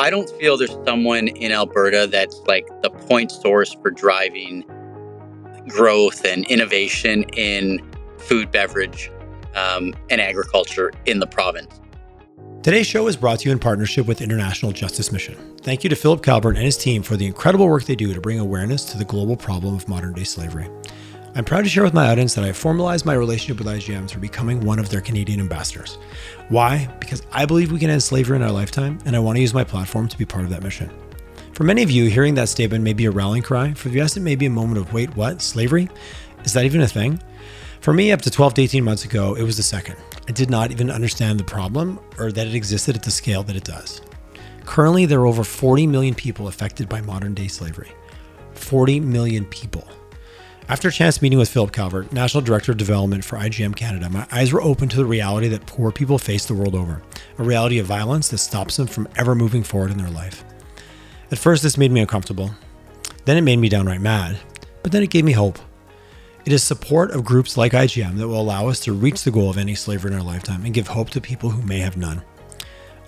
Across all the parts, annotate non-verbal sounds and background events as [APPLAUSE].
I don't feel there's someone in Alberta that's like the point source for driving growth and innovation in food, beverage, um, and agriculture in the province. Today's show is brought to you in partnership with International Justice Mission. Thank you to Philip Calvert and his team for the incredible work they do to bring awareness to the global problem of modern day slavery. I'm proud to share with my audience that I formalized my relationship with IJM through becoming one of their Canadian ambassadors. Why? Because I believe we can end slavery in our lifetime, and I want to use my platform to be part of that mission. For many of you, hearing that statement may be a rallying cry. For the rest, it may be a moment of wait, what? Slavery? Is that even a thing? For me, up to 12 to 18 months ago, it was the second. I did not even understand the problem or that it existed at the scale that it does. Currently, there are over 40 million people affected by modern day slavery. 40 million people. After a chance meeting with Philip Calvert, National Director of Development for IJM Canada, my eyes were open to the reality that poor people face the world over a reality of violence that stops them from ever moving forward in their life. At first, this made me uncomfortable. Then it made me downright mad. But then it gave me hope. It is support of groups like IJM that will allow us to reach the goal of ending slavery in our lifetime and give hope to people who may have none.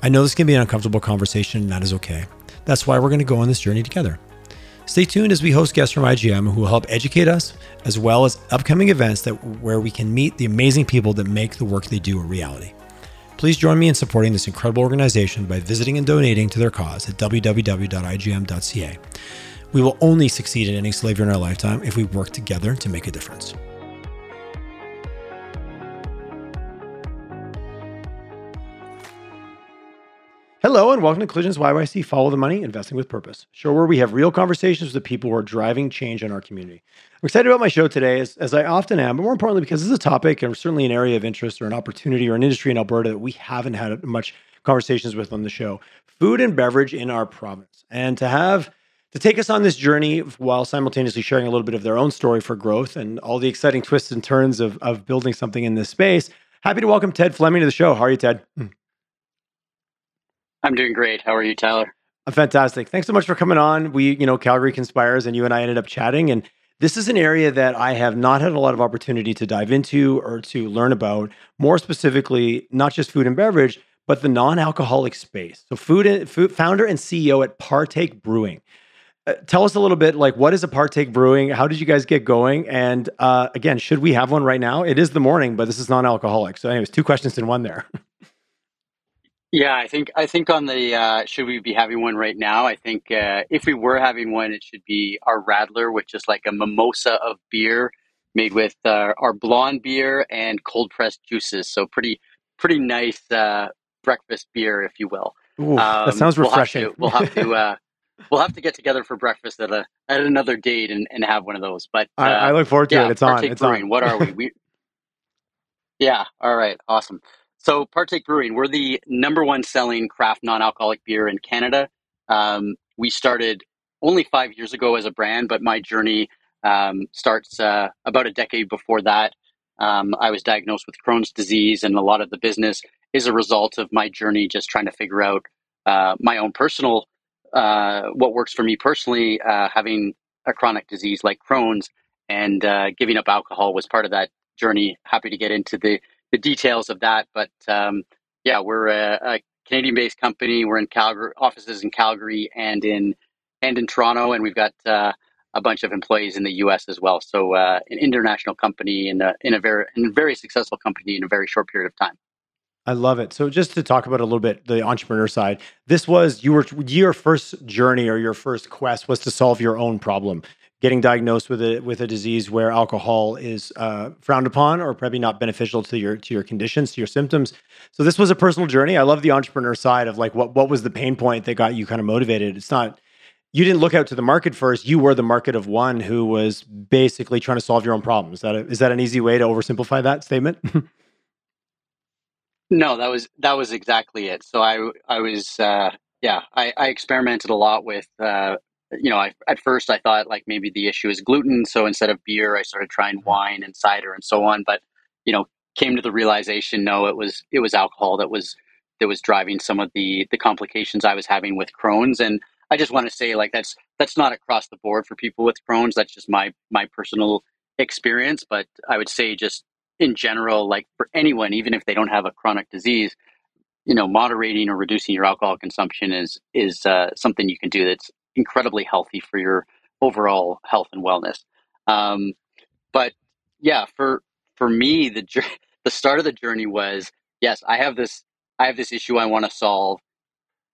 I know this can be an uncomfortable conversation, and that is okay. That's why we're going to go on this journey together. Stay tuned as we host guests from IJM who will help educate us, as well as upcoming events that where we can meet the amazing people that make the work they do a reality. Please join me in supporting this incredible organization by visiting and donating to their cause at www.ijm.ca. We will only succeed in ending slavery in our lifetime if we work together to make a difference. Hello and welcome to Collisions YYC Follow the Money Investing with Purpose, show where we have real conversations with the people who are driving change in our community. I'm excited about my show today, as, as I often am, but more importantly, because this is a topic and certainly an area of interest or an opportunity or an industry in Alberta that we haven't had much conversations with on the show food and beverage in our province. And to have to take us on this journey while simultaneously sharing a little bit of their own story for growth and all the exciting twists and turns of, of building something in this space. Happy to welcome Ted Fleming to the show. How are you, Ted? Hmm. I'm doing great. How are you, Tyler? I'm fantastic. Thanks so much for coming on. We, you know, Calgary Conspires, and you and I ended up chatting. And this is an area that I have not had a lot of opportunity to dive into or to learn about. More specifically, not just food and beverage, but the non-alcoholic space. So, food, and, food founder and CEO at Partake Brewing. Uh, tell us a little bit, like what is a Partake Brewing? How did you guys get going? And uh, again, should we have one right now? It is the morning, but this is non-alcoholic. So, anyways, two questions in one there. [LAUGHS] Yeah, I think I think on the uh, should we be having one right now? I think uh, if we were having one, it should be our Radler, which is like a mimosa of beer made with uh, our blonde beer and cold pressed juices. So pretty pretty nice uh, breakfast beer, if you will. Ooh, um, that sounds refreshing. We'll have to. We'll have to, uh, we'll have to get together for breakfast at a at another date and, and have one of those. But I, I uh, look forward to yeah, it. It's on. It's Brewing, on. What are we? we [LAUGHS] yeah. All right. Awesome. So, Partake Brewing, we're the number one selling craft non alcoholic beer in Canada. Um, we started only five years ago as a brand, but my journey um, starts uh, about a decade before that. Um, I was diagnosed with Crohn's disease, and a lot of the business is a result of my journey just trying to figure out uh, my own personal, uh, what works for me personally, uh, having a chronic disease like Crohn's, and uh, giving up alcohol was part of that journey. Happy to get into the the details of that. But um, yeah, we're a, a Canadian-based company. We're in Calgary, offices in Calgary and in and in Toronto, and we've got uh, a bunch of employees in the U.S. as well. So uh, an international company in a in a very in a very successful company in a very short period of time. I love it. So just to talk about a little bit the entrepreneur side, this was you were your first journey or your first quest was to solve your own problem getting diagnosed with a with a disease where alcohol is uh, frowned upon or probably not beneficial to your to your conditions to your symptoms. So this was a personal journey. I love the entrepreneur side of like what what was the pain point that got you kind of motivated? It's not you didn't look out to the market first. You were the market of one who was basically trying to solve your own problems. Is that a, is that an easy way to oversimplify that statement? [LAUGHS] No that was that was exactly it. So i i was uh yeah, I, I experimented a lot with uh, you know, I, at first I thought like maybe the issue is gluten. So instead of beer, I started trying mm-hmm. wine and cider and so on. But, you know, came to the realization, no, it was, it was alcohol that was, that was driving some of the, the complications I was having with Crohn's. And I just want to say like, that's, that's not across the board for people with Crohn's. That's just my, my personal experience. But I would say just in general, like for anyone, even if they don't have a chronic disease, you know, moderating or reducing your alcohol consumption is is uh, something you can do that's incredibly healthy for your overall health and wellness. Um, but yeah, for for me, the [LAUGHS] the start of the journey was yes, I have this I have this issue I want to solve.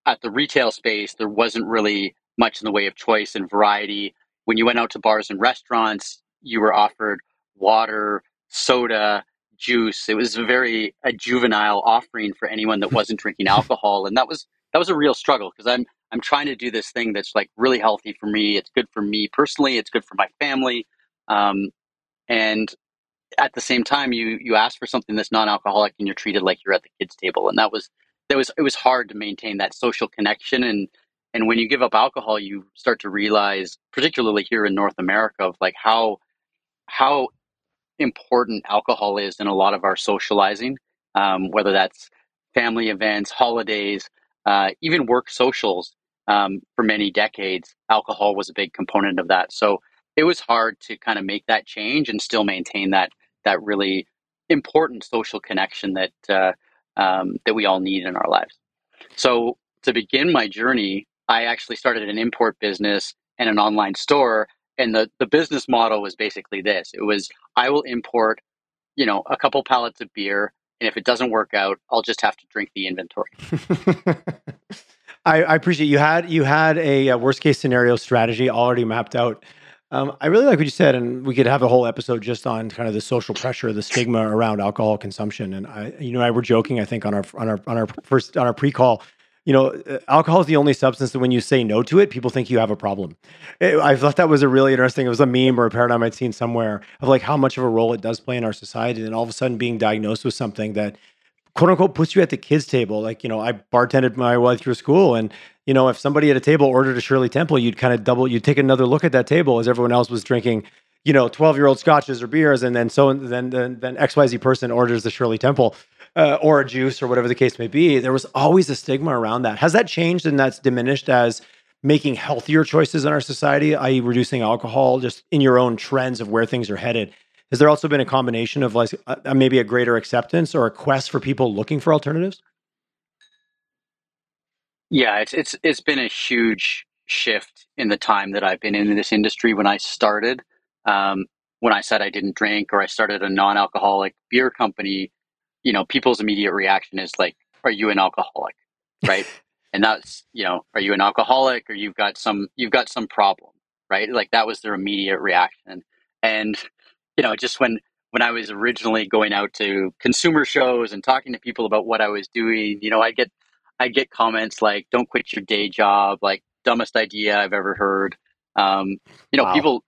At the retail space, there wasn't really much in the way of choice and variety. When you went out to bars and restaurants, you were offered water, soda, juice. It was a very a juvenile offering for anyone that wasn't drinking [LAUGHS] alcohol, and that was that was a real struggle because I'm I'm trying to do this thing that's like really healthy for me. It's good for me personally. It's good for my family, um, and at the same time, you you ask for something that's non-alcoholic, and you're treated like you're at the kids' table, and that was that was it was hard to maintain that social connection and and when you give up alcohol you start to realize particularly here in north america of like how how important alcohol is in a lot of our socializing, um, whether that's family events, holidays, uh, even work socials. Um, for many decades, alcohol was a big component of that. So it was hard to kind of make that change and still maintain that that really important social connection that uh, um, that we all need in our lives. So to begin my journey, I actually started an import business and an online store and the the business model was basically this it was i will import you know a couple pallets of beer and if it doesn't work out i'll just have to drink the inventory [LAUGHS] I, I, appreciate you had you had a, a, worst case scenario strategy already mapped out um, i really like what you said and we could have a whole episode just on kind of the social pressure the stigma around alcohol consumption and i you know i were joking i think on our on our on our first on our pre-call you know, uh, alcohol is the only substance that when you say no to it, people think you have a problem. It, I thought that was a really interesting. It was a meme or a paradigm I'd seen somewhere of like how much of a role it does play in our society, and all of a sudden being diagnosed with something that quote unquote puts you at the kids' table. Like you know, I bartended my way through school, and you know, if somebody at a table ordered a Shirley Temple, you'd kind of double, you'd take another look at that table as everyone else was drinking you know, 12 year old scotches or beers, and then so then then, then XYZ person orders the Shirley Temple uh, or a juice or whatever the case may be. There was always a stigma around that. Has that changed and that's diminished as making healthier choices in our society, i.e., reducing alcohol, just in your own trends of where things are headed? Has there also been a combination of like uh, maybe a greater acceptance or a quest for people looking for alternatives? Yeah, it's it's it's been a huge shift in the time that I've been in this industry. When I started, um, when I said I didn't drink or I started a non-alcoholic beer company, you know, people's immediate reaction is like, "Are you an alcoholic?" Right? [LAUGHS] and that's you know, "Are you an alcoholic?" or "You've got some you've got some problem." Right? Like that was their immediate reaction. And you know, just when when I was originally going out to consumer shows and talking to people about what I was doing, you know, I get I get comments like, "Don't quit your day job," like dumbest idea I've ever heard. Um, you know, wow. people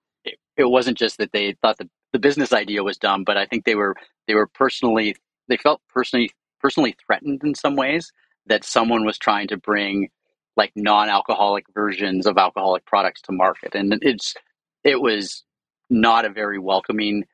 it wasn't just that they thought the, the business idea was dumb, but I think they were they were personally they felt personally personally threatened in some ways that someone was trying to bring like non-alcoholic versions of alcoholic products to market, and it's it was not a very welcoming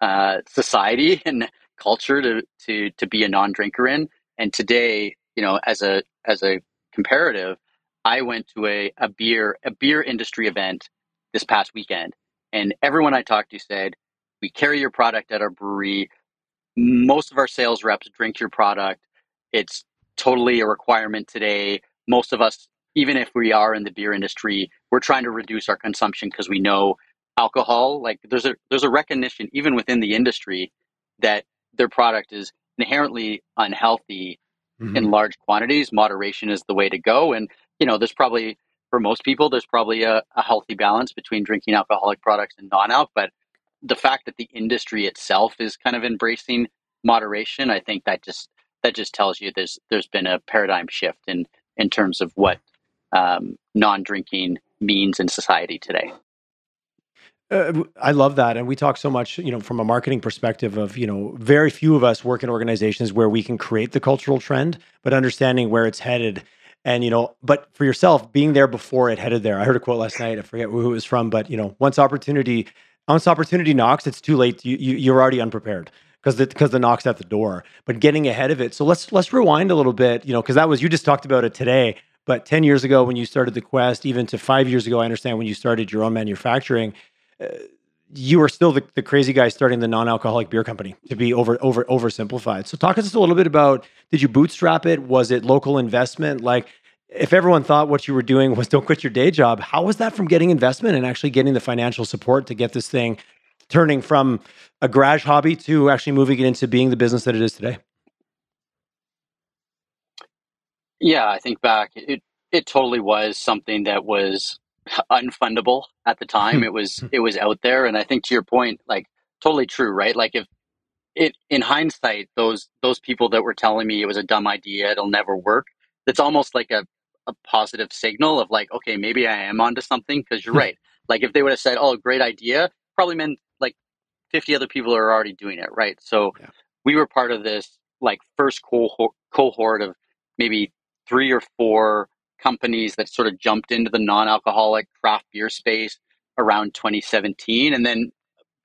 uh, society [LAUGHS] and culture to to to be a non-drinker in. And today, you know, as a as a comparative, I went to a, a beer a beer industry event this past weekend and everyone I talked to said, we carry your product at our brewery. Most of our sales reps drink your product. It's totally a requirement today. Most of us, even if we are in the beer industry, we're trying to reduce our consumption because we know alcohol, like there's a there's a recognition even within the industry that their product is inherently unhealthy mm-hmm. in large quantities. Moderation is the way to go. And, you know, there's probably for most people, there's probably a, a healthy balance between drinking alcoholic products and non-alc. But the fact that the industry itself is kind of embracing moderation, I think that just that just tells you there's there's been a paradigm shift in in terms of what um, non-drinking means in society today. Uh, I love that, and we talk so much, you know, from a marketing perspective of, you know, very few of us work in organizations where we can create the cultural trend, but understanding where it's headed and you know but for yourself being there before it headed there i heard a quote last night i forget who it was from but you know once opportunity once opportunity knocks it's too late you, you you're already unprepared because the because the knock's at the door but getting ahead of it. So let's let's rewind a little bit you know because that was you just talked about it today but 10 years ago when you started the quest even to five years ago i understand when you started your own manufacturing you are still the, the crazy guy starting the non-alcoholic beer company to be over over oversimplified. So talk to us a little bit about did you bootstrap it? Was it local investment? Like if everyone thought what you were doing was don't quit your day job, how was that from getting investment and actually getting the financial support to get this thing turning from a garage hobby to actually moving it into being the business that it is today? Yeah, I think back it it totally was something that was unfundable at the time. Hmm. it was hmm. it was out there, and I think to your point, like totally true, right? Like if it in hindsight, those those people that were telling me it was a dumb idea, it'll never work. It's almost like a a positive signal of like, okay, maybe I am onto something because you're hmm. right. Like if they would have said, "Oh, great idea," probably meant like 50 other people are already doing it, right? So yeah. we were part of this like first cohort, cohort of maybe three or four companies that sort of jumped into the non-alcoholic craft beer space around 2017 and then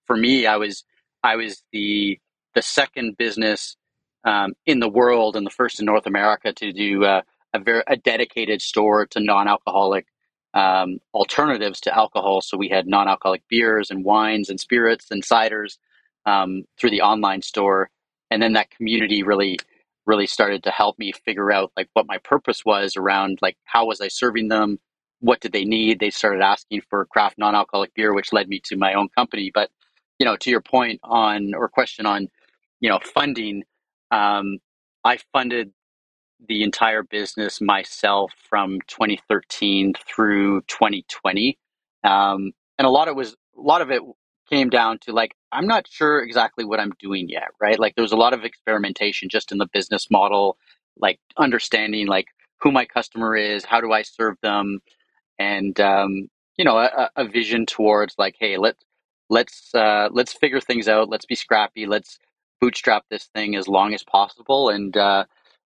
for me i was i was the the second business um, in the world and the first in north america to do uh, a very a dedicated store to non-alcoholic um, alternatives to alcohol. So we had non-alcoholic beers and wines and spirits and ciders um, through the online store. And then that community really really started to help me figure out like what my purpose was around like how was I serving them, what did they need. They started asking for craft non-alcoholic beer, which led me to my own company. But you know, to your point on or question on, you know, funding, um, I funded the entire business myself from 2013 through 2020, um, and a lot of it was a lot of it came down to like I'm not sure exactly what I'm doing yet, right? Like there was a lot of experimentation just in the business model, like understanding like who my customer is, how do I serve them, and um, you know a, a, vision towards like, hey, let's let's uh, let's figure things out, let's be scrappy, let's bootstrap this thing as long as possible, and uh,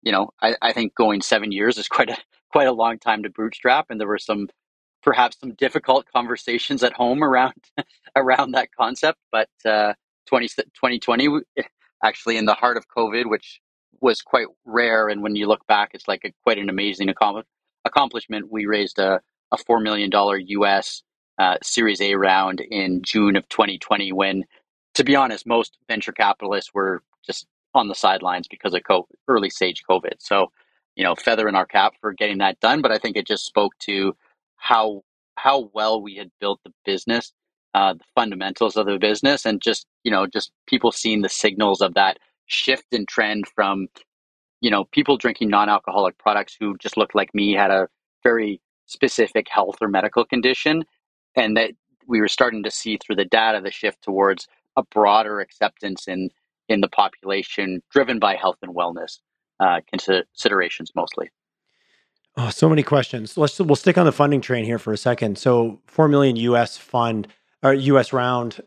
you know I, I think going seven years is quite a quite a long time to bootstrap, and there were some perhaps some difficult conversations at home around [LAUGHS] around that concept. But uh, 20, 2020, actually in the heart of COVID, which was quite rare, and when you look back, it's like a, quite an amazing accomplishment. We raised a, a four million dollar U.S. Uh, Series A round in June of 2020, when, to be honest, most venture capitalists were just on the sidelines because of COVID, early stage COVID. So, you know, feather in our cap for getting that done. But I think it just spoke to how how well we had built the business, uh, the fundamentals of the business, and just you know just people seeing the signals of that shift in trend from you know people drinking non-alcoholic products who just looked like me had a very specific health or medical condition, and that we were starting to see through the data the shift towards a broader acceptance in in the population driven by health and wellness uh, considerations mostly. Oh, so many questions. Let's we'll stick on the funding train here for a second. So, four million U.S. fund or U.S. round.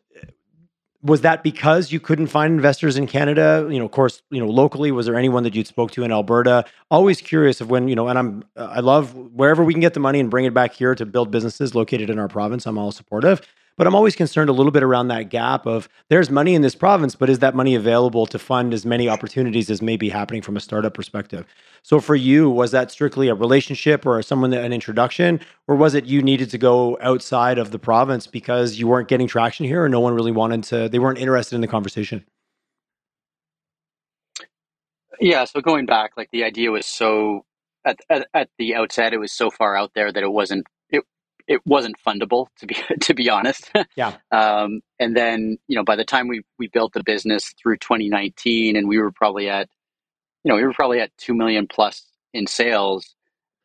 Was that because you couldn't find investors in Canada? You know, of course, you know, locally, was there anyone that you'd spoke to in Alberta? Always curious of when, you know, and I'm, I love wherever we can get the money and bring it back here to build businesses located in our province. I'm all supportive. But I'm always concerned a little bit around that gap of there's money in this province, but is that money available to fund as many opportunities as may be happening from a startup perspective? So for you, was that strictly a relationship or someone that, an introduction, or was it you needed to go outside of the province because you weren't getting traction here, or no one really wanted to? They weren't interested in the conversation. Yeah. So going back, like the idea was so at, at, at the outset, it was so far out there that it wasn't it wasn't fundable to be [LAUGHS] to be honest. Yeah. um, and then you know by the time we we built the business through 2019, and we were probably at you know we were probably at two million plus in sales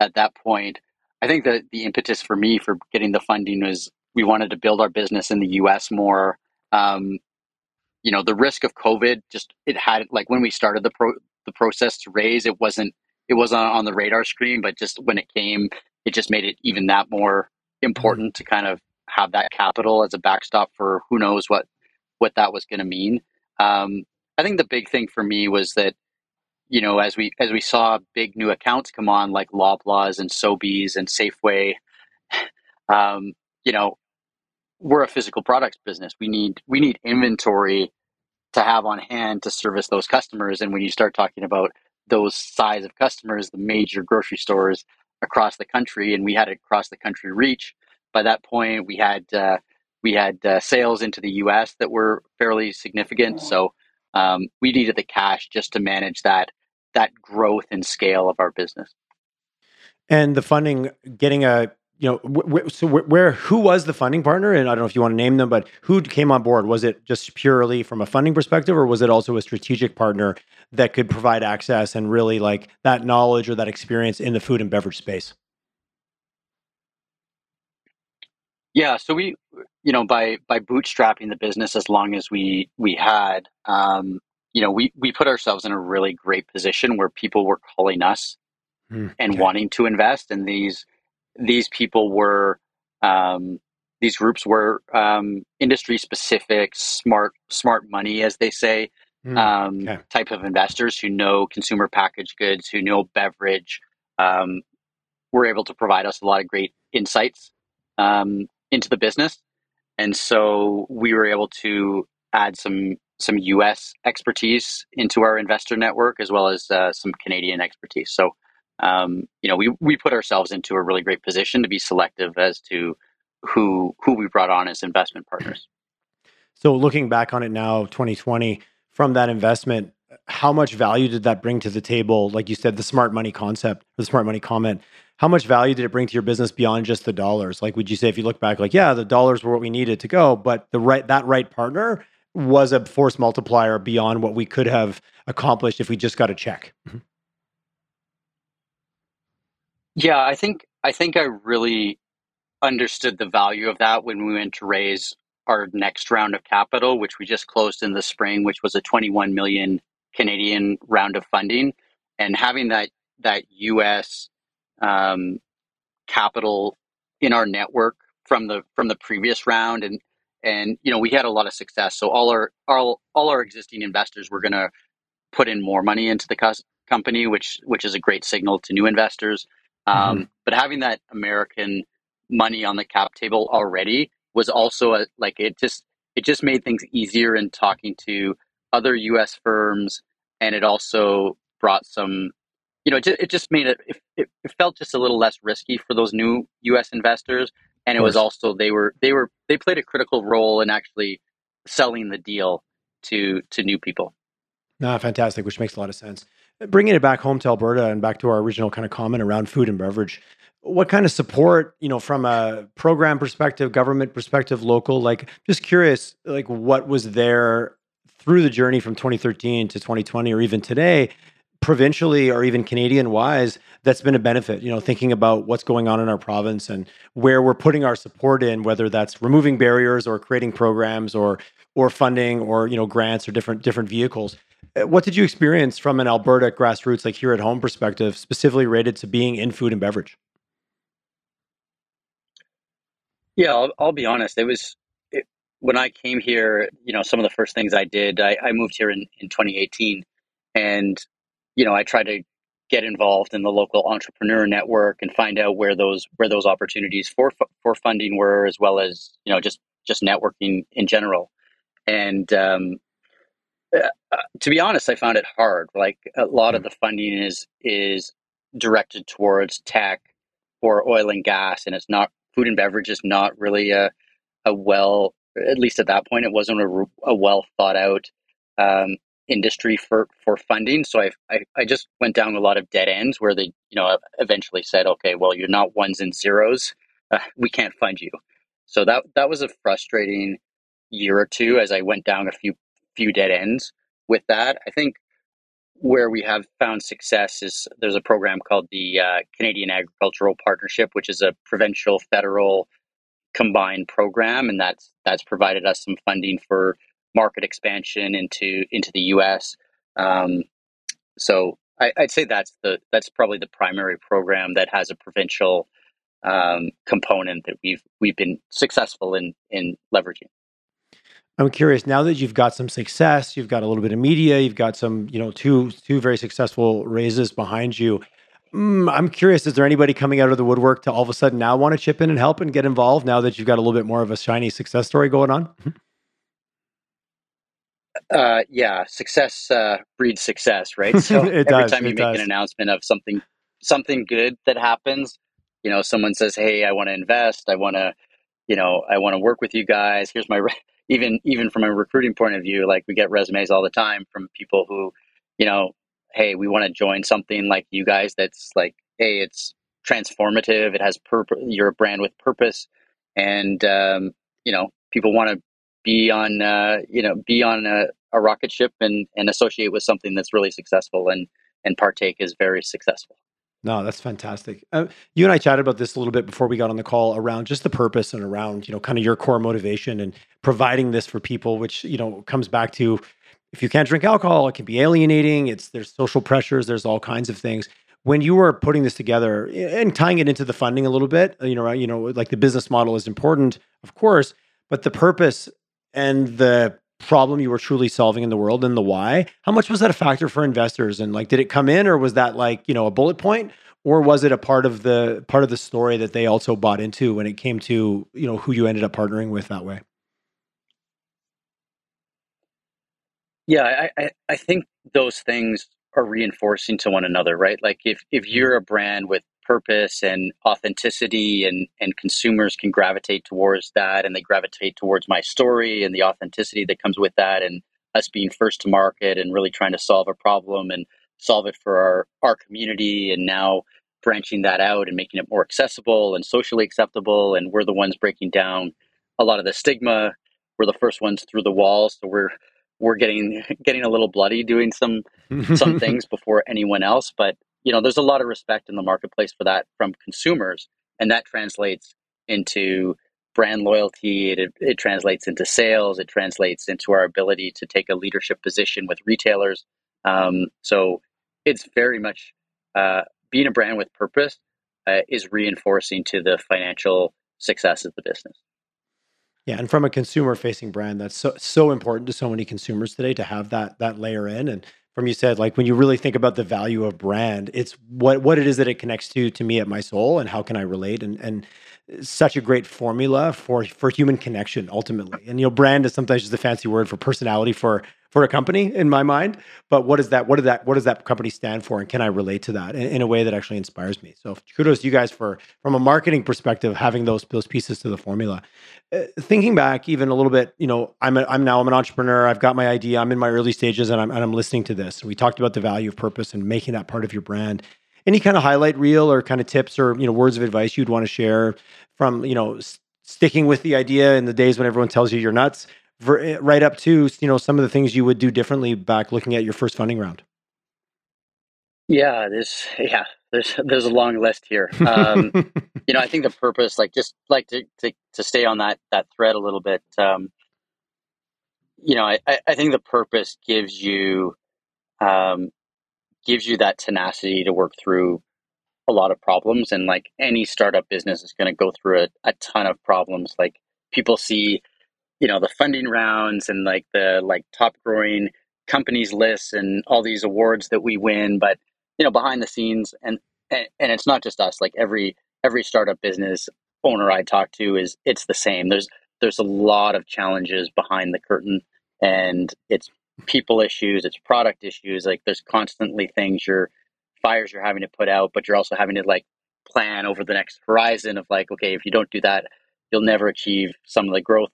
at that point. I think that the impetus for me for getting the funding was we wanted to build our business in the U.S. more. Um, you know, the risk of COVID just it had like when we started the pro the process to raise, it wasn't it wasn't on the radar screen, but just when it came, it just made it even that more important to kind of have that capital as a backstop for who knows what what that was going to mean. Um, I think the big thing for me was that you know as we as we saw big new accounts come on like Loblaws and Sobeys and Safeway, [SIGHS] um, you know we're a physical products business. We need we need inventory to have on hand to service those customers. And when you start talking about those size of customers, the major grocery stores, across the country, and we had it across the country reach. By that point, we had uh, we had uh, sales into the U.S. that were fairly significant. So um, we needed the cash just to manage that that growth and scale of our business. And the funding, getting a you know, wh- so wh- where who was the funding partner? And I don't know if you want to name them, but who came on board? Was it just purely from a funding perspective, or was it also a strategic partner that could provide access and really like that knowledge or that experience in the food and beverage space? Yeah, so we, you know, by by bootstrapping the business as long as we we had, um, you know, we we put ourselves in a really great position where people were calling us mm, and okay. wanting to invest, in these these people were um, these groups were um, industry specific, smart smart money, as they say, mm, um, okay. type of investors who know consumer packaged goods, who know beverage, um, were able to provide us a lot of great insights um, into the business, and so we were able to add some some U.S. expertise into our investor network as well as uh, some Canadian expertise. So, um, you know, we we put ourselves into a really great position to be selective as to who who we brought on as investment partners. So, looking back on it now, 2020, from that investment, how much value did that bring to the table? Like you said, the smart money concept, the smart money comment how much value did it bring to your business beyond just the dollars? Like, would you say if you look back, like, yeah, the dollars were what we needed to go, but the right that right partner was a force multiplier beyond what we could have accomplished if we just got a check. Mm-hmm. Yeah, I think I think I really understood the value of that when we went to raise our next round of capital, which we just closed in the spring, which was a 21 million Canadian round of funding, and having that that U.S um, capital in our network from the from the previous round, and and you know we had a lot of success. So all our all all our existing investors were going to put in more money into the co- company, which which is a great signal to new investors. Um, mm-hmm. But having that American money on the cap table already was also a, like it just it just made things easier in talking to other U.S. firms, and it also brought some you know, it, it just made it, it, it felt just a little less risky for those new U.S. investors, and it was also they were they were they played a critical role in actually selling the deal to to new people. No, fantastic, which makes a lot of sense. Bringing it back home to Alberta and back to our original kind of comment around food and beverage, what kind of support, you know, from a program perspective, government perspective, local, like just curious, like what was there through the journey from 2013 to 2020 or even today provincially or even Canadian wise, that's been a benefit. You know, thinking about what's going on in our province and where we're putting our support in, whether that's removing barriers or creating programs or or funding or you know grants or different different vehicles. What did you experience from an Alberta grassroots, like here at home perspective, specifically related to being in food and beverage? Yeah, I'll, I'll be honest. It was it, when I came here. You know, some of the first things I did. I, I moved here in in 2018, and you know, I tried to get involved in the local entrepreneur network and find out where those where those opportunities for for funding were, as well as you know just just networking in general. And um, uh, to be honest, I found it hard. Like a lot of hmm. the funding is is directed towards tech or oil and gas, and it's not food and beverage is not really a a well at least at that point it wasn't a, a well thought out um, industry for for funding. So I, I, I just went down a lot of dead ends where they you know eventually said, okay, well you're not ones and zeros, uh, we can't fund you. So that that was a frustrating year or two as I went down a few few dead ends with that. I think where we have found success is there's a program called the uh, Canadian Agricultural Partnership, which is a provincial federal combined program, and that's that's provided us some funding for market expansion into into the U.S. Um, so I, would say that's the that's probably the primary program that has a provincial um, component that we've we've been successful in in leveraging. I'm curious now that you've got some success, you've got a little bit of media, you've got some you know two two very successful raises behind you. Mm, I'm curious, is there anybody coming out of the woodwork to all of a sudden now want to chip in and help and get involved now that you've got a little bit more of a shiny success story going on? Mm-hmm. Uh, yeah, success uh, breeds success, right? [LAUGHS] So every does, time you make does. an announcement of something something good that happens, you know, someone says, "Hey, I want to invest. I want to you know, I want to work with you guys. Here's my, [LAUGHS] re-. Even, even from a recruiting point of view, like we get resumes all the time from people who, you know, Hey, we want to join something like you guys. That's like, Hey, it's transformative. It has purpose. You're a brand with purpose. And, um, you know, people want to be on, uh, you know, be on a, a rocket ship and, and associate with something that's really successful and, and partake is very successful. No, that's fantastic. Uh, you and I chatted about this a little bit before we got on the call around just the purpose and around, you know, kind of your core motivation and providing this for people, which, you know, comes back to if you can't drink alcohol, it can be alienating. It's there's social pressures, there's all kinds of things. When you were putting this together and tying it into the funding a little bit, you know, you know, like the business model is important, of course, but the purpose and the problem you were truly solving in the world and the why how much was that a factor for investors? And like did it come in or was that like you know a bullet point? Or was it a part of the part of the story that they also bought into when it came to you know who you ended up partnering with that way? Yeah i i, I think those things are reinforcing to one another right? Like if if mm-hmm. you're a brand with purpose and authenticity and and consumers can gravitate towards that and they gravitate towards my story and the authenticity that comes with that and us being first to market and really trying to solve a problem and solve it for our our community and now branching that out and making it more accessible and socially acceptable and we're the ones breaking down a lot of the stigma. We're the first ones through the walls so we're we're getting [LAUGHS] getting a little bloody doing some some [LAUGHS] things before anyone else but you know, there's a lot of respect in the marketplace for that from consumers, and that translates into brand loyalty. It, it translates into sales. It translates into our ability to take a leadership position with retailers. Um, so it's very much uh, being a brand with purpose uh, is reinforcing to the financial success of the business. Yeah, and from a consumer facing brand, that's so so important to so many consumers today to have that that layer in. And from you said like when you really think about the value of brand it's what what it is that it connects to to me at my soul and how can i relate? And and such a great formula for for human connection ultimately. And you know brand is sometimes just a fancy word for personality for for a company in my mind but what is that what does that what does that company stand for and can i relate to that in, in, a way that actually inspires me? So kudos to you guys for from a marketing perspective having those those pieces to the formula. Uh, thinking back even a little bit you know i'm a, i'm now i'm an entrepreneur. I've got my idea. I'm in my early stages and i'm, and I'm listening to this. We talked about the value of purpose and making that part of your brand. Any kind of highlight reel or kind of tips or you know words of advice you'd want to share from you know sticking with the idea in the days when everyone tells you you're nuts right up to you know some of the things you would do differently back looking at your first funding round? Yeah there's yeah there's there's a long list here. Um, you know i think the purpose like just like to, to to stay on that that thread a little bit um, you know I, I think the purpose gives you um, gives you that tenacity to work through a lot of problems and like any startup business is going to go through a, a ton of problems. Like people see you know the funding rounds and like the like top growing companies lists and all these awards that we win but you know behind the scenes and and, and it's not just us like every every startup business owner i talk to is it's the same. There's there's a lot of challenges behind the curtain and it's people issues it's product issues like there's constantly things you're fires you're having to put out but you're also having to like plan over the next horizon of like okay if you don't do that you'll never achieve some of the growth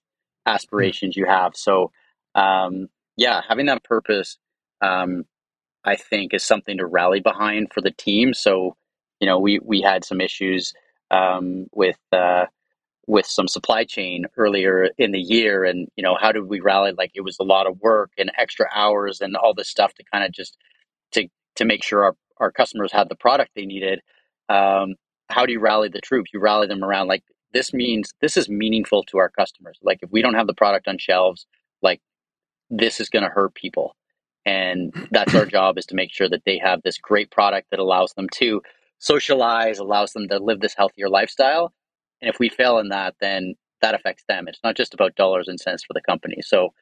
aspirations you have. So, um, yeah, having that purpose, um, I think, is something to rally behind for the team. So, you know, we we had some issues um, with uh, with some supply chain earlier in the year, and you know, how did we rally? Like, it was a lot of work and extra hours and all this stuff to kind of just to to make sure our our customers had the product they needed. Um, how do you rally the troops? You rally them around like this means this is meaningful to our customers. Like if we don't have the product on shelves, like this is going to hurt people. And that's our [CLEARS THROAT] job is to make sure that they have this great product that allows them to socialize, allows them to live this healthier lifestyle. And if we fail in that, then that affects them. It's not just about dollars and cents for the company. So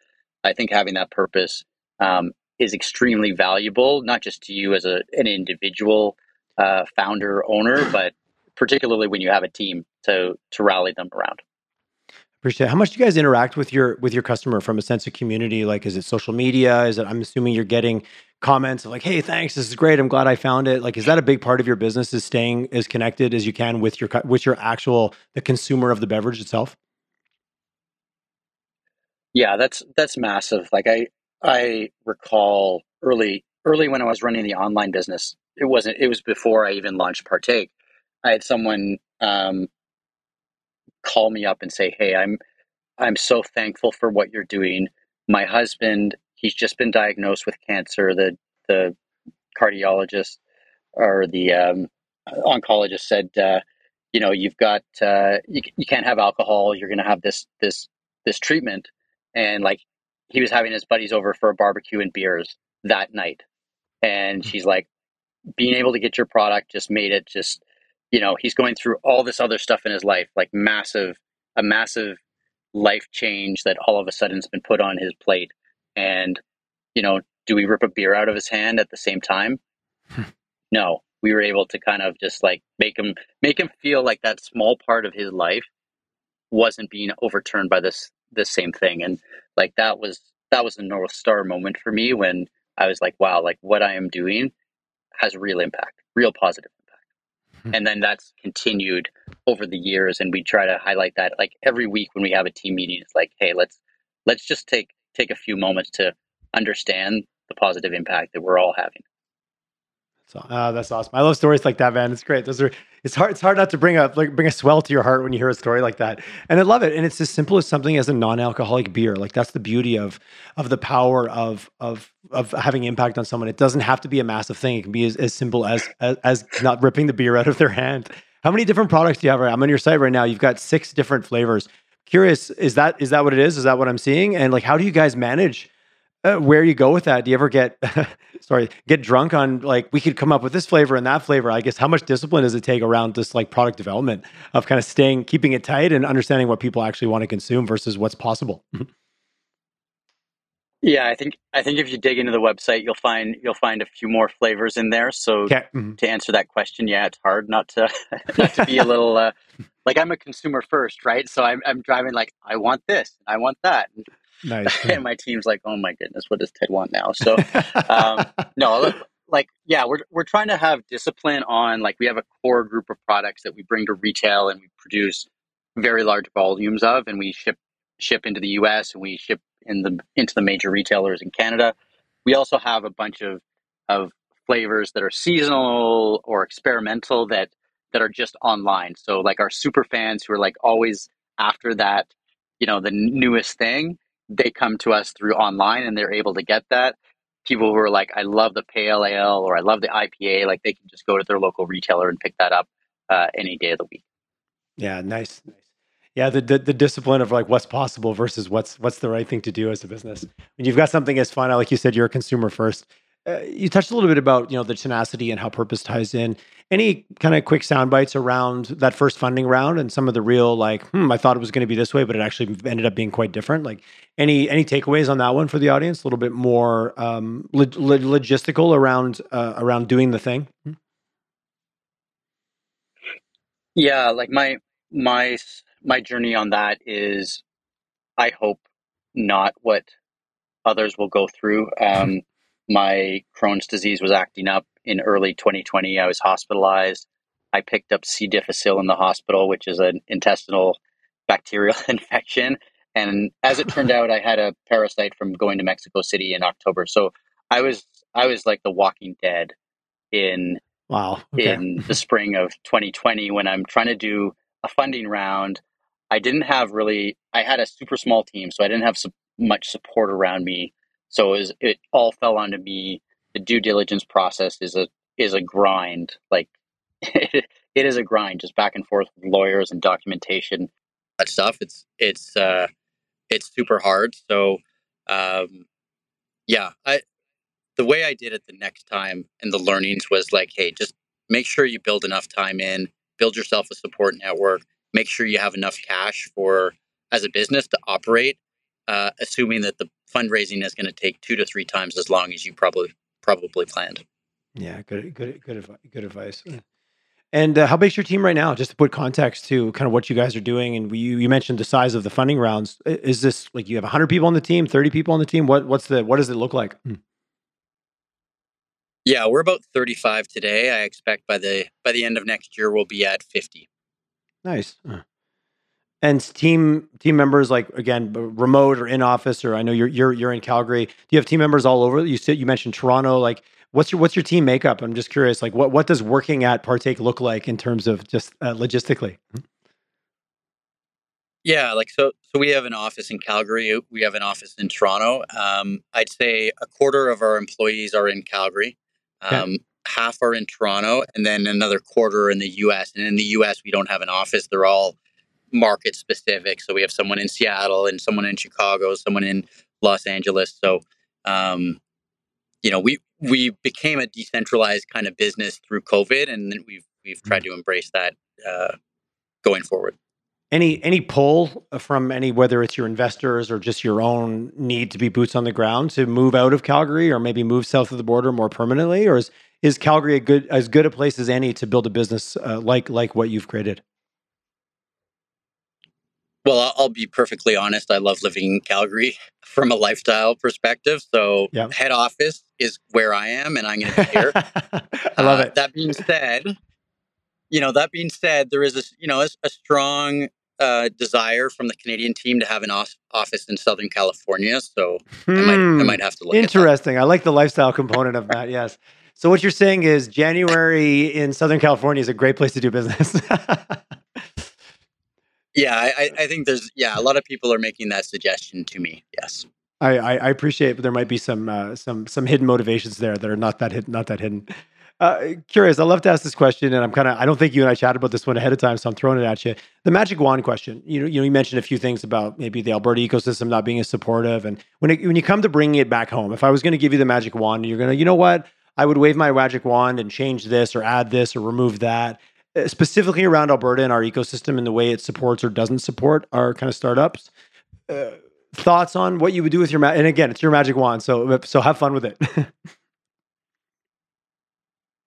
I think having that purpose um, is extremely valuable, not just to you as a, an individual uh, founder owner, but particularly when you have a team to to rally them around. Appreciate it. How much do you guys interact with your with your customer from a sense of community? Like, is it social media? Is it? I'm assuming you're getting comments of like, "Hey, thanks, this is great. I'm glad I found it." Like, is that a big part of your business? Is staying as connected as you can with your with your actual the consumer of the beverage itself? Yeah, that's that's massive. Like I I recall early early when I was running the online business. It wasn't. It was before I even launched Partake. I had someone um, call me up and say, "Hey, I'm I'm so thankful for what you're doing. My husband, he's just been diagnosed with cancer. The the cardiologist or the um, oncologist said, uh, you know, you've got uh, you, you can't have alcohol. You're going to have this this this treatment, and like he was having his buddies over for a barbecue and beers that night, and she's like, being able to get your product just made it just, you know, he's going through all this other stuff in his life, like massive a massive life change that all of a sudden's been put on his plate, and you know, do we rip a beer out of his hand at the same time? no, we were able to kind of just like make him make him feel like that small part of his life wasn't being overturned by this this same thing and like that was that was a north star moment for me when i was like wow like what i am doing has real impact real positive hmm. Hmm. and then that's continued over the years and we try to highlight that like every week when we have a team meeting it's like hey let's let's just take take a few moments to understand the positive impact that we're all having so uh, that's awesome. I love stories like that, man. It's great. Those are it's hard it's hard not to bring a like bring a swell to your heart when you hear a story like that. And I love it. And it's as simple as something as a non-alcoholic beer. Like that's the beauty of of the power of of of having impact on someone. It doesn't have to be a massive thing. It can be as, as simple as, as as not ripping the beer out of their hand. How many different products do you have? Right? I'm on your site right now. You've got six different flavors. Curious, is that is that what it is? Is that what I'm seeing? And like how do you guys manage uh, where you go with that. Do you ever get [LAUGHS] sorry get drunk on like we could come up with this flavor and that flavor? I guess how much discipline does it take around this like product development of kind of staying keeping it tight and understanding what people actually want to consume versus what's possible? yeah, I think I think if you dig into the website, you'll find you'll find a few more flavors in there. So okay. mm-hmm. to answer that question, yeah, it's hard not to [LAUGHS] not to be a little uh, like I'm a consumer first, right? So I'm I'm driving like I want this, I want that. And Nice. [LAUGHS] and my team's like, oh my goodness, what does Ted want now? So, um, [LAUGHS] no, like, yeah, we're, we're trying to have discipline on, like, we have a core group of products that we bring to retail and we produce very large volumes of, and we ship, ship into the US and we ship in the, into the major retailers in Canada. We also have a bunch of, of flavors that are seasonal or experimental that, that are just online. So like our super fans who are like always after that, you know, the newest thing, they come to us through online and they're able to get that. People who are like, I love the pale ale or I love the IPA, like they can just go to their local retailer and pick that up uh, any day of the week. Yeah, nice. Yeah, the, the, the discipline of like what's possible versus what's what's the right thing to do as a business. When you've got something as fun, like you said, you're a consumer first. Uh, you touched a little bit about you know the tenacity and how purpose ties in. Any kind of quick sound bites around that first funding round and some of the real like, hmm, I thought it was going to be this way, but it actually ended up being quite different. Like any any takeaways on that one for the audience? A little bit more um, log- logistical around uh, around doing the thing. Hmm? Yeah, like my my my journey on that is, I hope not what others will go through. Um, my Crohn's disease was acting up in early 2020. I was hospitalized. I picked up C. difficile in the hospital, which is an intestinal bacterial [LAUGHS] infection. And as it turned out, I had a parasite from going to Mexico City in October. So I was I was like the Walking Dead in wow okay. in the spring of 2020 when I'm trying to do a funding round. I didn't have really. I had a super small team, so I didn't have su- much support around me so it, was, it all fell onto me. The due diligence process is a is a grind. Like [LAUGHS] it is a grind, just back and forth with lawyers and documentation. That stuff. It's it's uh, it's super hard. So um, yeah, I the way I did it the next time and the learnings was like, hey, just make sure you build enough time in, build yourself a support network, make sure you have enough cash for as a business to operate, uh, assuming that the fundraising is going to take two to three times as long as you probably probably planned. Yeah, good, good, good, advice. Good advice. And uh, how big's your team right now? Just to put context to kind of what you guys are doing. And you, you mentioned the size of the funding rounds. Is this like you have 100 people on the team, 30 people on the team? What what's the what does it look like? Hmm. Yeah, we're about 35 today. I expect by the by the end of next year we'll be at 50. Nice. And team team members like again remote or in office or I know you're you're you're in Calgary. Do you have team members all over? You said you mentioned Toronto. Like, what's your what's your team makeup? I'm just curious. Like, what what does working at Partake look like in terms of just uh, logistically? Yeah, like so. So we have an office in Calgary. We have an office in Toronto. Um, I'd say a quarter of our employees are in Calgary. Um. Half are in Toronto, and then another quarter in the U.S. And in the U.S., we don't have an office. They're all market specific. So we have someone in Seattle and someone in Chicago, someone in Los Angeles. So, um, you know, we we became a decentralized kind of business through COVID, and we've we've tried mm-hmm. to embrace that uh, going forward. Any any pull from any whether it's your investors or just your own need to be boots on the ground to move out of Calgary or maybe move south of the border more permanently, or is is Calgary a good as good a place as any to build a business uh, like like what you've created? Well, I'll be perfectly honest. I love living in Calgary [LAUGHS] from a lifestyle perspective. So, yep. head office is where I am, and I'm going to be here. [LAUGHS] I love uh, it. That being said, you know, that being said, there is a you know a, a strong uh, desire from the Canadian team to have an off- office in Southern California. So hmm. I, might, I hmm. might have to look. Interesting. I like the lifestyle component of that. Yes. So what you're saying is January in Southern California is a great place to do business. [LAUGHS] yeah, I, I think there's yeah a lot of people are making that suggestion to me. Yes. I, I, appreciate, but there might be some uh, some some hidden motivations there that are not that hidden, not that hidden. Uh, curious, I love to ask this question, and I'm kind of I don't think you and I chatted about this one ahead of time, so I'm throwing it at you. The magic wand question. You know, you know, you mentioned a few things about maybe the Alberta ecosystem not being as supportive, and when it, when you come to bringing it back home, if I was going to give you the magic wand, you're going to, you know what, I would wave my magic wand and change this or add this or remove that, specifically around Alberta and our ecosystem and the way it supports or doesn't support our kind of startups. Uh, thoughts on what you would do with your ma- and again, it's your magic wand, so so have fun with it. [LAUGHS]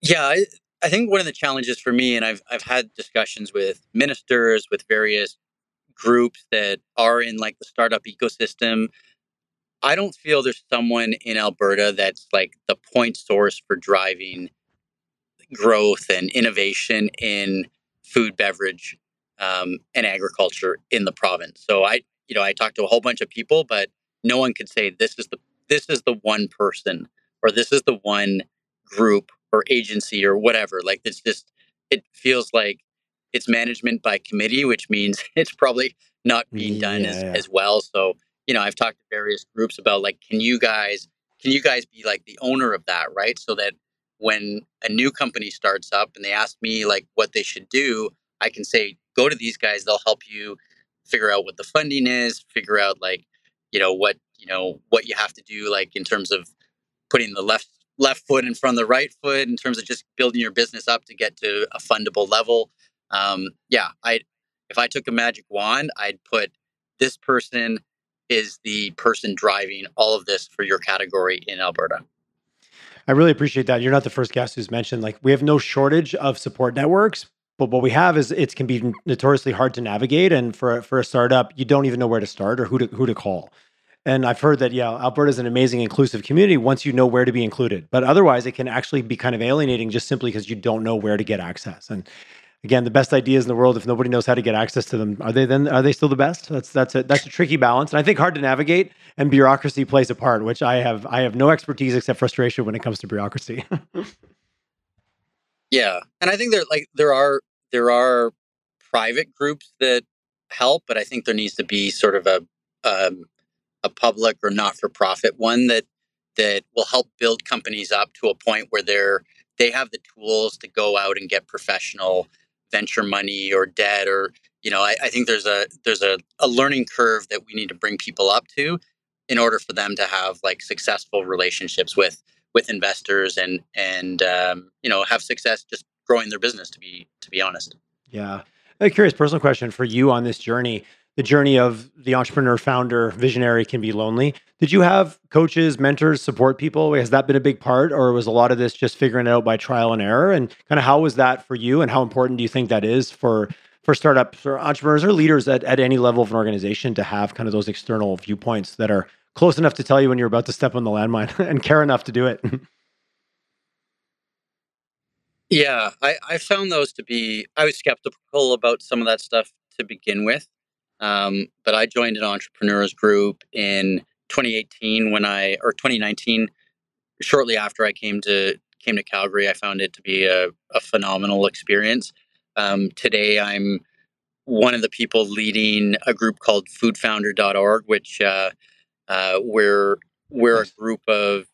Yeah, I, I think one of the challenges for me, and I've I've had discussions with ministers, with various groups that are in like the startup ecosystem. I don't feel there's someone in Alberta that's like the point source for driving growth and innovation in food, beverage, um, and agriculture in the province. So I, you know, I talked to a whole bunch of people, but no one could say this is the this is the one person or this is the one group or agency or whatever. Like it's just it feels like it's management by committee, which means [LAUGHS] it's probably not being done yeah, as, as well. So, you know, I've talked to various groups about like, can you guys can you guys be like the owner of that, right? So that when a new company starts up and they ask me like what they should do, I can say, go to these guys, they'll help you figure out what the funding is, figure out like, you know, what, you know, what you have to do like in terms of putting the left left foot in front of the right foot in terms of just building your business up to get to a fundable level. Um, yeah, I if I took a magic wand, I'd put this person is the person driving all of this for your category in Alberta. I really appreciate that. You're not the first guest who's mentioned like we have no shortage of support networks, but what we have is it can be notoriously hard to navigate and for for a startup, you don't even know where to start or who to who to call. And I've heard that, yeah, Alberta is an amazing inclusive community once you know where to be included. But otherwise, it can actually be kind of alienating just simply because you don't know where to get access. And again, the best ideas in the world, if nobody knows how to get access to them, are they then are they still the best? That's that's a that's a tricky balance. And I think hard to navigate and bureaucracy plays a part, which I have I have no expertise except frustration when it comes to bureaucracy. [LAUGHS] yeah. And I think there like there are there are private groups that help, but I think there needs to be sort of a um, a public or not for profit one that that will help build companies up to a point where they're they have the tools to go out and get professional venture money or debt or you know I, I think there's a there's a, a learning curve that we need to bring people up to in order for them to have like successful relationships with with investors and and um, you know have success just growing their business to be to be honest. Yeah. A curious personal question for you on this journey the journey of the entrepreneur, founder, visionary can be lonely. Did you have coaches, mentors, support people? Has that been a big part, or was a lot of this just figuring it out by trial and error? And kind of how was that for you, and how important do you think that is for for startups or entrepreneurs or leaders at, at any level of an organization to have kind of those external viewpoints that are close enough to tell you when you're about to step on the landmine [LAUGHS] and care enough to do it? [LAUGHS] yeah, I, I found those to be. I was skeptical about some of that stuff to begin with Um, but I joined an entrepreneurs group in 2018 when I or 2019, shortly after I came to came to Calgary. I found it to be a, a phenomenal experience. Um, today, I'm one of the people leading a group called FoodFounder.org, which uh, uh, we're we're a group of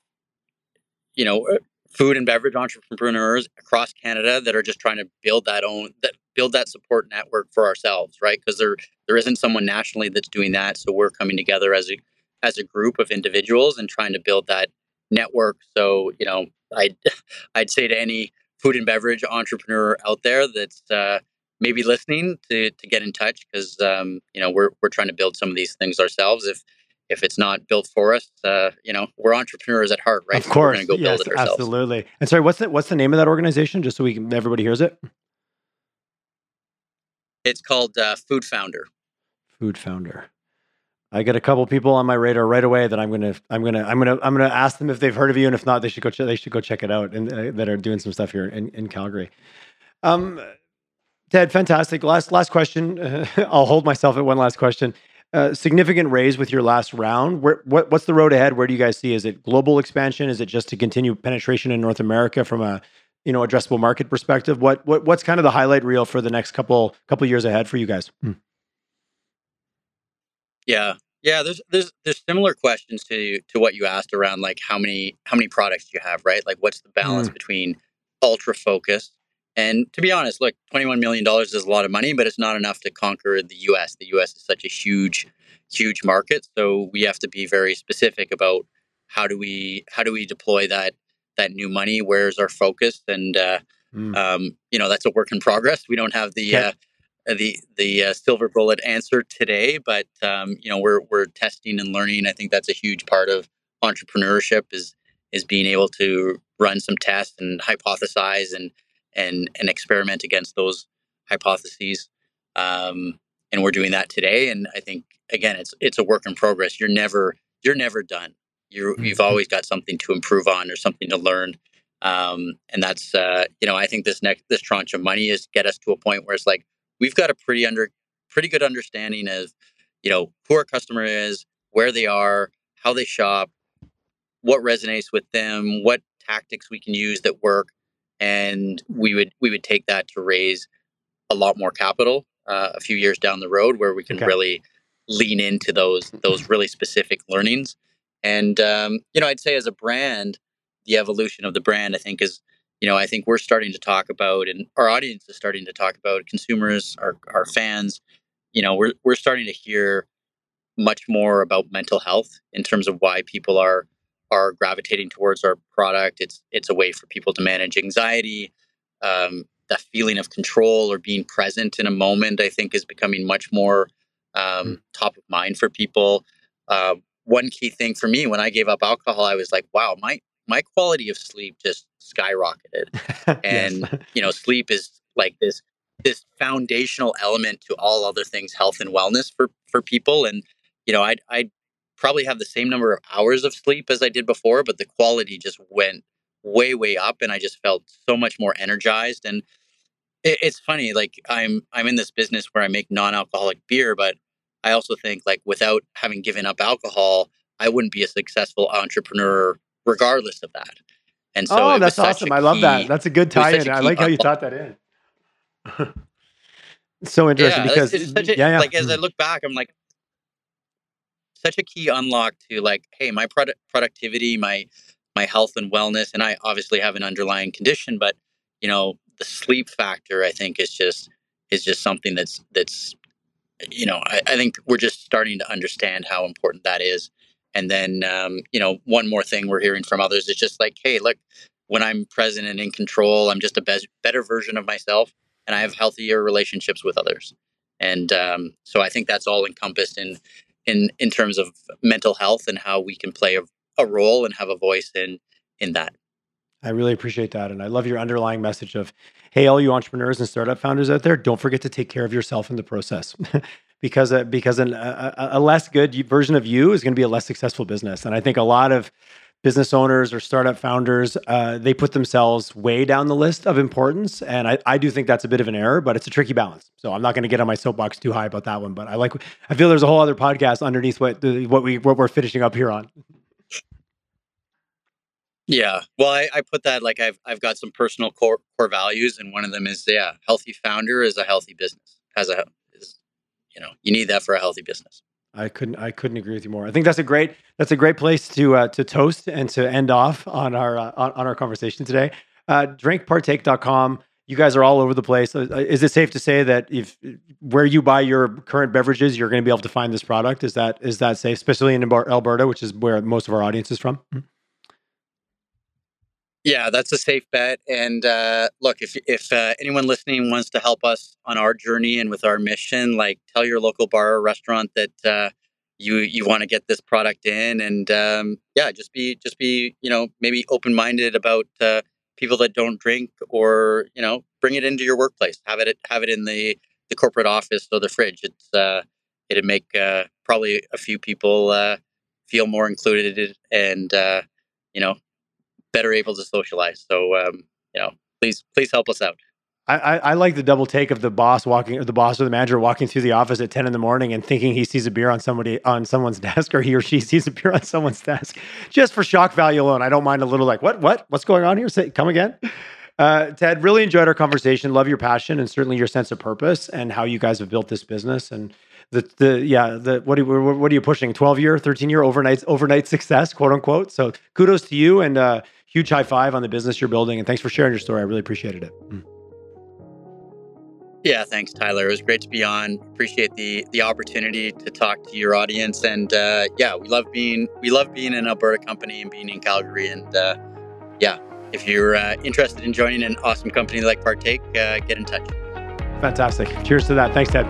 you know uh, food and beverage entrepreneurs across Canada that are just trying to build that own that build that support network for ourselves, right? Because there there isn't someone nationally that's doing that, so we're coming together as a as a group of individuals and trying to build that network. So you know, I'd [LAUGHS] I'd say to any food and beverage entrepreneur out there that's uh, maybe listening to to get in touch because um, you know we're we're trying to build some of these things ourselves. If if it's not built for us, uh, you know, we're entrepreneurs at heart, right? Of course, so go yes, absolutely. And sorry, what's the what's the name of that organization, just so we can everybody hears it? It's called uh, Food Founder. Food Founder. I get a couple people on my radar right away that I'm gonna I'm gonna I'm gonna I'm gonna ask them if they've heard of you, and if not, they should go ch- they should go check it out, and uh, that are doing some stuff here in, in Calgary. Um, Ted, fantastic. Last last question. Uh, [LAUGHS] I'll hold myself at one last question. Uh, significant raise with your last round. Where, what, what's the road ahead? Where do you guys see? Is it global expansion? Is it just to continue penetration in North America from a you know addressable market perspective? What what what's kind of the highlight reel for the next couple couple years ahead for you guys? Hmm. Yeah, yeah. There's there's there's similar questions to to what you asked around like how many how many products do you have, right? Like what's the balance hmm. between ultra focus and to be honest, look, $21 million is a lot of money, but it's not enough to conquer the US. The US is such a huge, huge market. So we have to be very specific about how do we how do we deploy that that new money? Where's our focus? And uh, mm. um, you know, that's a work in progress. We don't have the okay. uh, the the uh, silver bullet answer today, but um, you know, we're we're testing and learning. I think that's a huge part of entrepreneurship is is being able to run some tests and hypothesize and and and experiment against those hypotheses. Um, and we're doing that today. And I think again, it's it's a work in progress. You're never you're never done. You you've mm-hmm. always got something to improve on or something to learn. Um, and that's uh, you know I think this next this tranche of money is get us to a point where it's like we've got a pretty under pretty good understanding of you know who our customer is, where they are, how they shop, what resonates with them, what tactics we can use that work, and we would we would take that to raise a lot more capital uh, a few years down the road where we can okay. really lean into those those really specific learnings and um, you know i'd say as a brand the evolution of the brand i think is you know i think we're starting to talk about and our audience is starting to talk about consumers our, our fans you know we're, we're starting to hear much more about mental health in terms of why people are are gravitating towards our product. It's it's a way for people to manage anxiety. Um, that feeling of control or being present in a moment, I think, is becoming much more um, mm. top of mind for people. Uh, one key thing for me when I gave up alcohol, I was like, wow, my my quality of sleep just skyrocketed. [LAUGHS] and yes. you know, sleep is like this this foundational element to all other things health and wellness for for people and you know i i probably have the same number of hours of sleep as I did before, but the quality just went way, way up, and I just felt so much more energized. And it, it's funny, like I'm I'm in this business where I make non-alcoholic beer, but I also think like without having given up alcohol, I wouldn't be a successful entrepreneur regardless of that. And so, oh, that's awesome! I love that. That's a good tie-in. I like how you taught that in. [LAUGHS] so interesting yeah, because a, yeah, yeah, like as I mm. look back, I'm like, such a key unlock to like, hey, my product productivity, my my health and wellness, and I obviously have an underlying condition, but you know, the sleep factor, I think, is just is just something that's that's you know, I, I think we're just starting to understand how important that is. And then, um, you know, one more thing we're hearing from others is just like, hey, look, when I'm present and in control, I'm just a be- better version of myself, and I have healthier relationships with others. And um, so I think that's all encompassed in in in terms of mental health and how we can play a, a role and have a voice in in that. I really appreciate that. And I love your underlying message of, hey, all you entrepreneurs and startup founders out there, don't forget to take care of yourself in the process. [LAUGHS] because uh, because an, a, a, less good version of you is going to be a less successful business. And I think a lot of business owners or startup founders, uh, they put themselves way down the list of importance. And I, I do think that's a bit of an error, but it's a tricky balance. So I'm not going to get on my soapbox too high about that one. But I like, I feel there's a whole other podcast underneath what what we what we're finishing up here on. Yeah, well, I, I put that like I've I've got some personal core core values, and one of them is yeah, healthy founder is a healthy business. Has a is, you know you need that for a healthy business. I couldn't I couldn't agree with you more. I think that's a great that's a great place to uh, to toast and to end off on our uh, on, on, our conversation today. Uh, drinkpartake.com. You guys are all over the place. Uh, is it safe to say that if where you buy your current beverages, you're going to be able to find this product? Is that is that safe, especially in Alberta, which is where most of our audience is from? Mm-hmm. Yeah, that's a safe bet. And uh, look, if if uh, anyone listening wants to help us on our journey and with our mission, like tell your local bar or restaurant that uh, you you want to get this product in, and um, yeah, just be just be you know maybe open minded about uh, people that don't drink, or you know bring it into your workplace. Have it have it in the the corporate office or the fridge. It's uh, it'd make uh, probably a few people feel more included and you know better able to socialize. So, um, you know, please, please help us out. I, I, like the double take of the boss walking, or the boss or the manager walking through the office at ten in the morning and thinking he sees a beer on somebody on someone's [LAUGHS] desk, or he or she sees a beer on someone's desk, just for shock value alone. I don't mind a little like, what, what, what's going on here? Say, come again. Uh, Ted, really enjoyed our conversation. Love your passion and certainly your sense of purpose and how you guys have built this business and the the yeah the what are you, what are you pushing? Twelve year, thirteen year overnight overnight success, quote unquote. So kudos to you and. Uh, huge high five on the business you're building. And thanks for sharing your story. I really appreciated it. Mm. Yeah, thanks, Tyler. It was great to be on. Appreciate the the opportunity to talk to your audience, and uh, yeah, we love being we love being an Alberta company and being in Calgary. And uh, yeah, if you're uh, interested in joining an awesome company like Partake, uh, get in touch. Fantastic. Cheers to that. Thanks, Ted.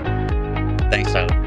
Thanks, Tyler.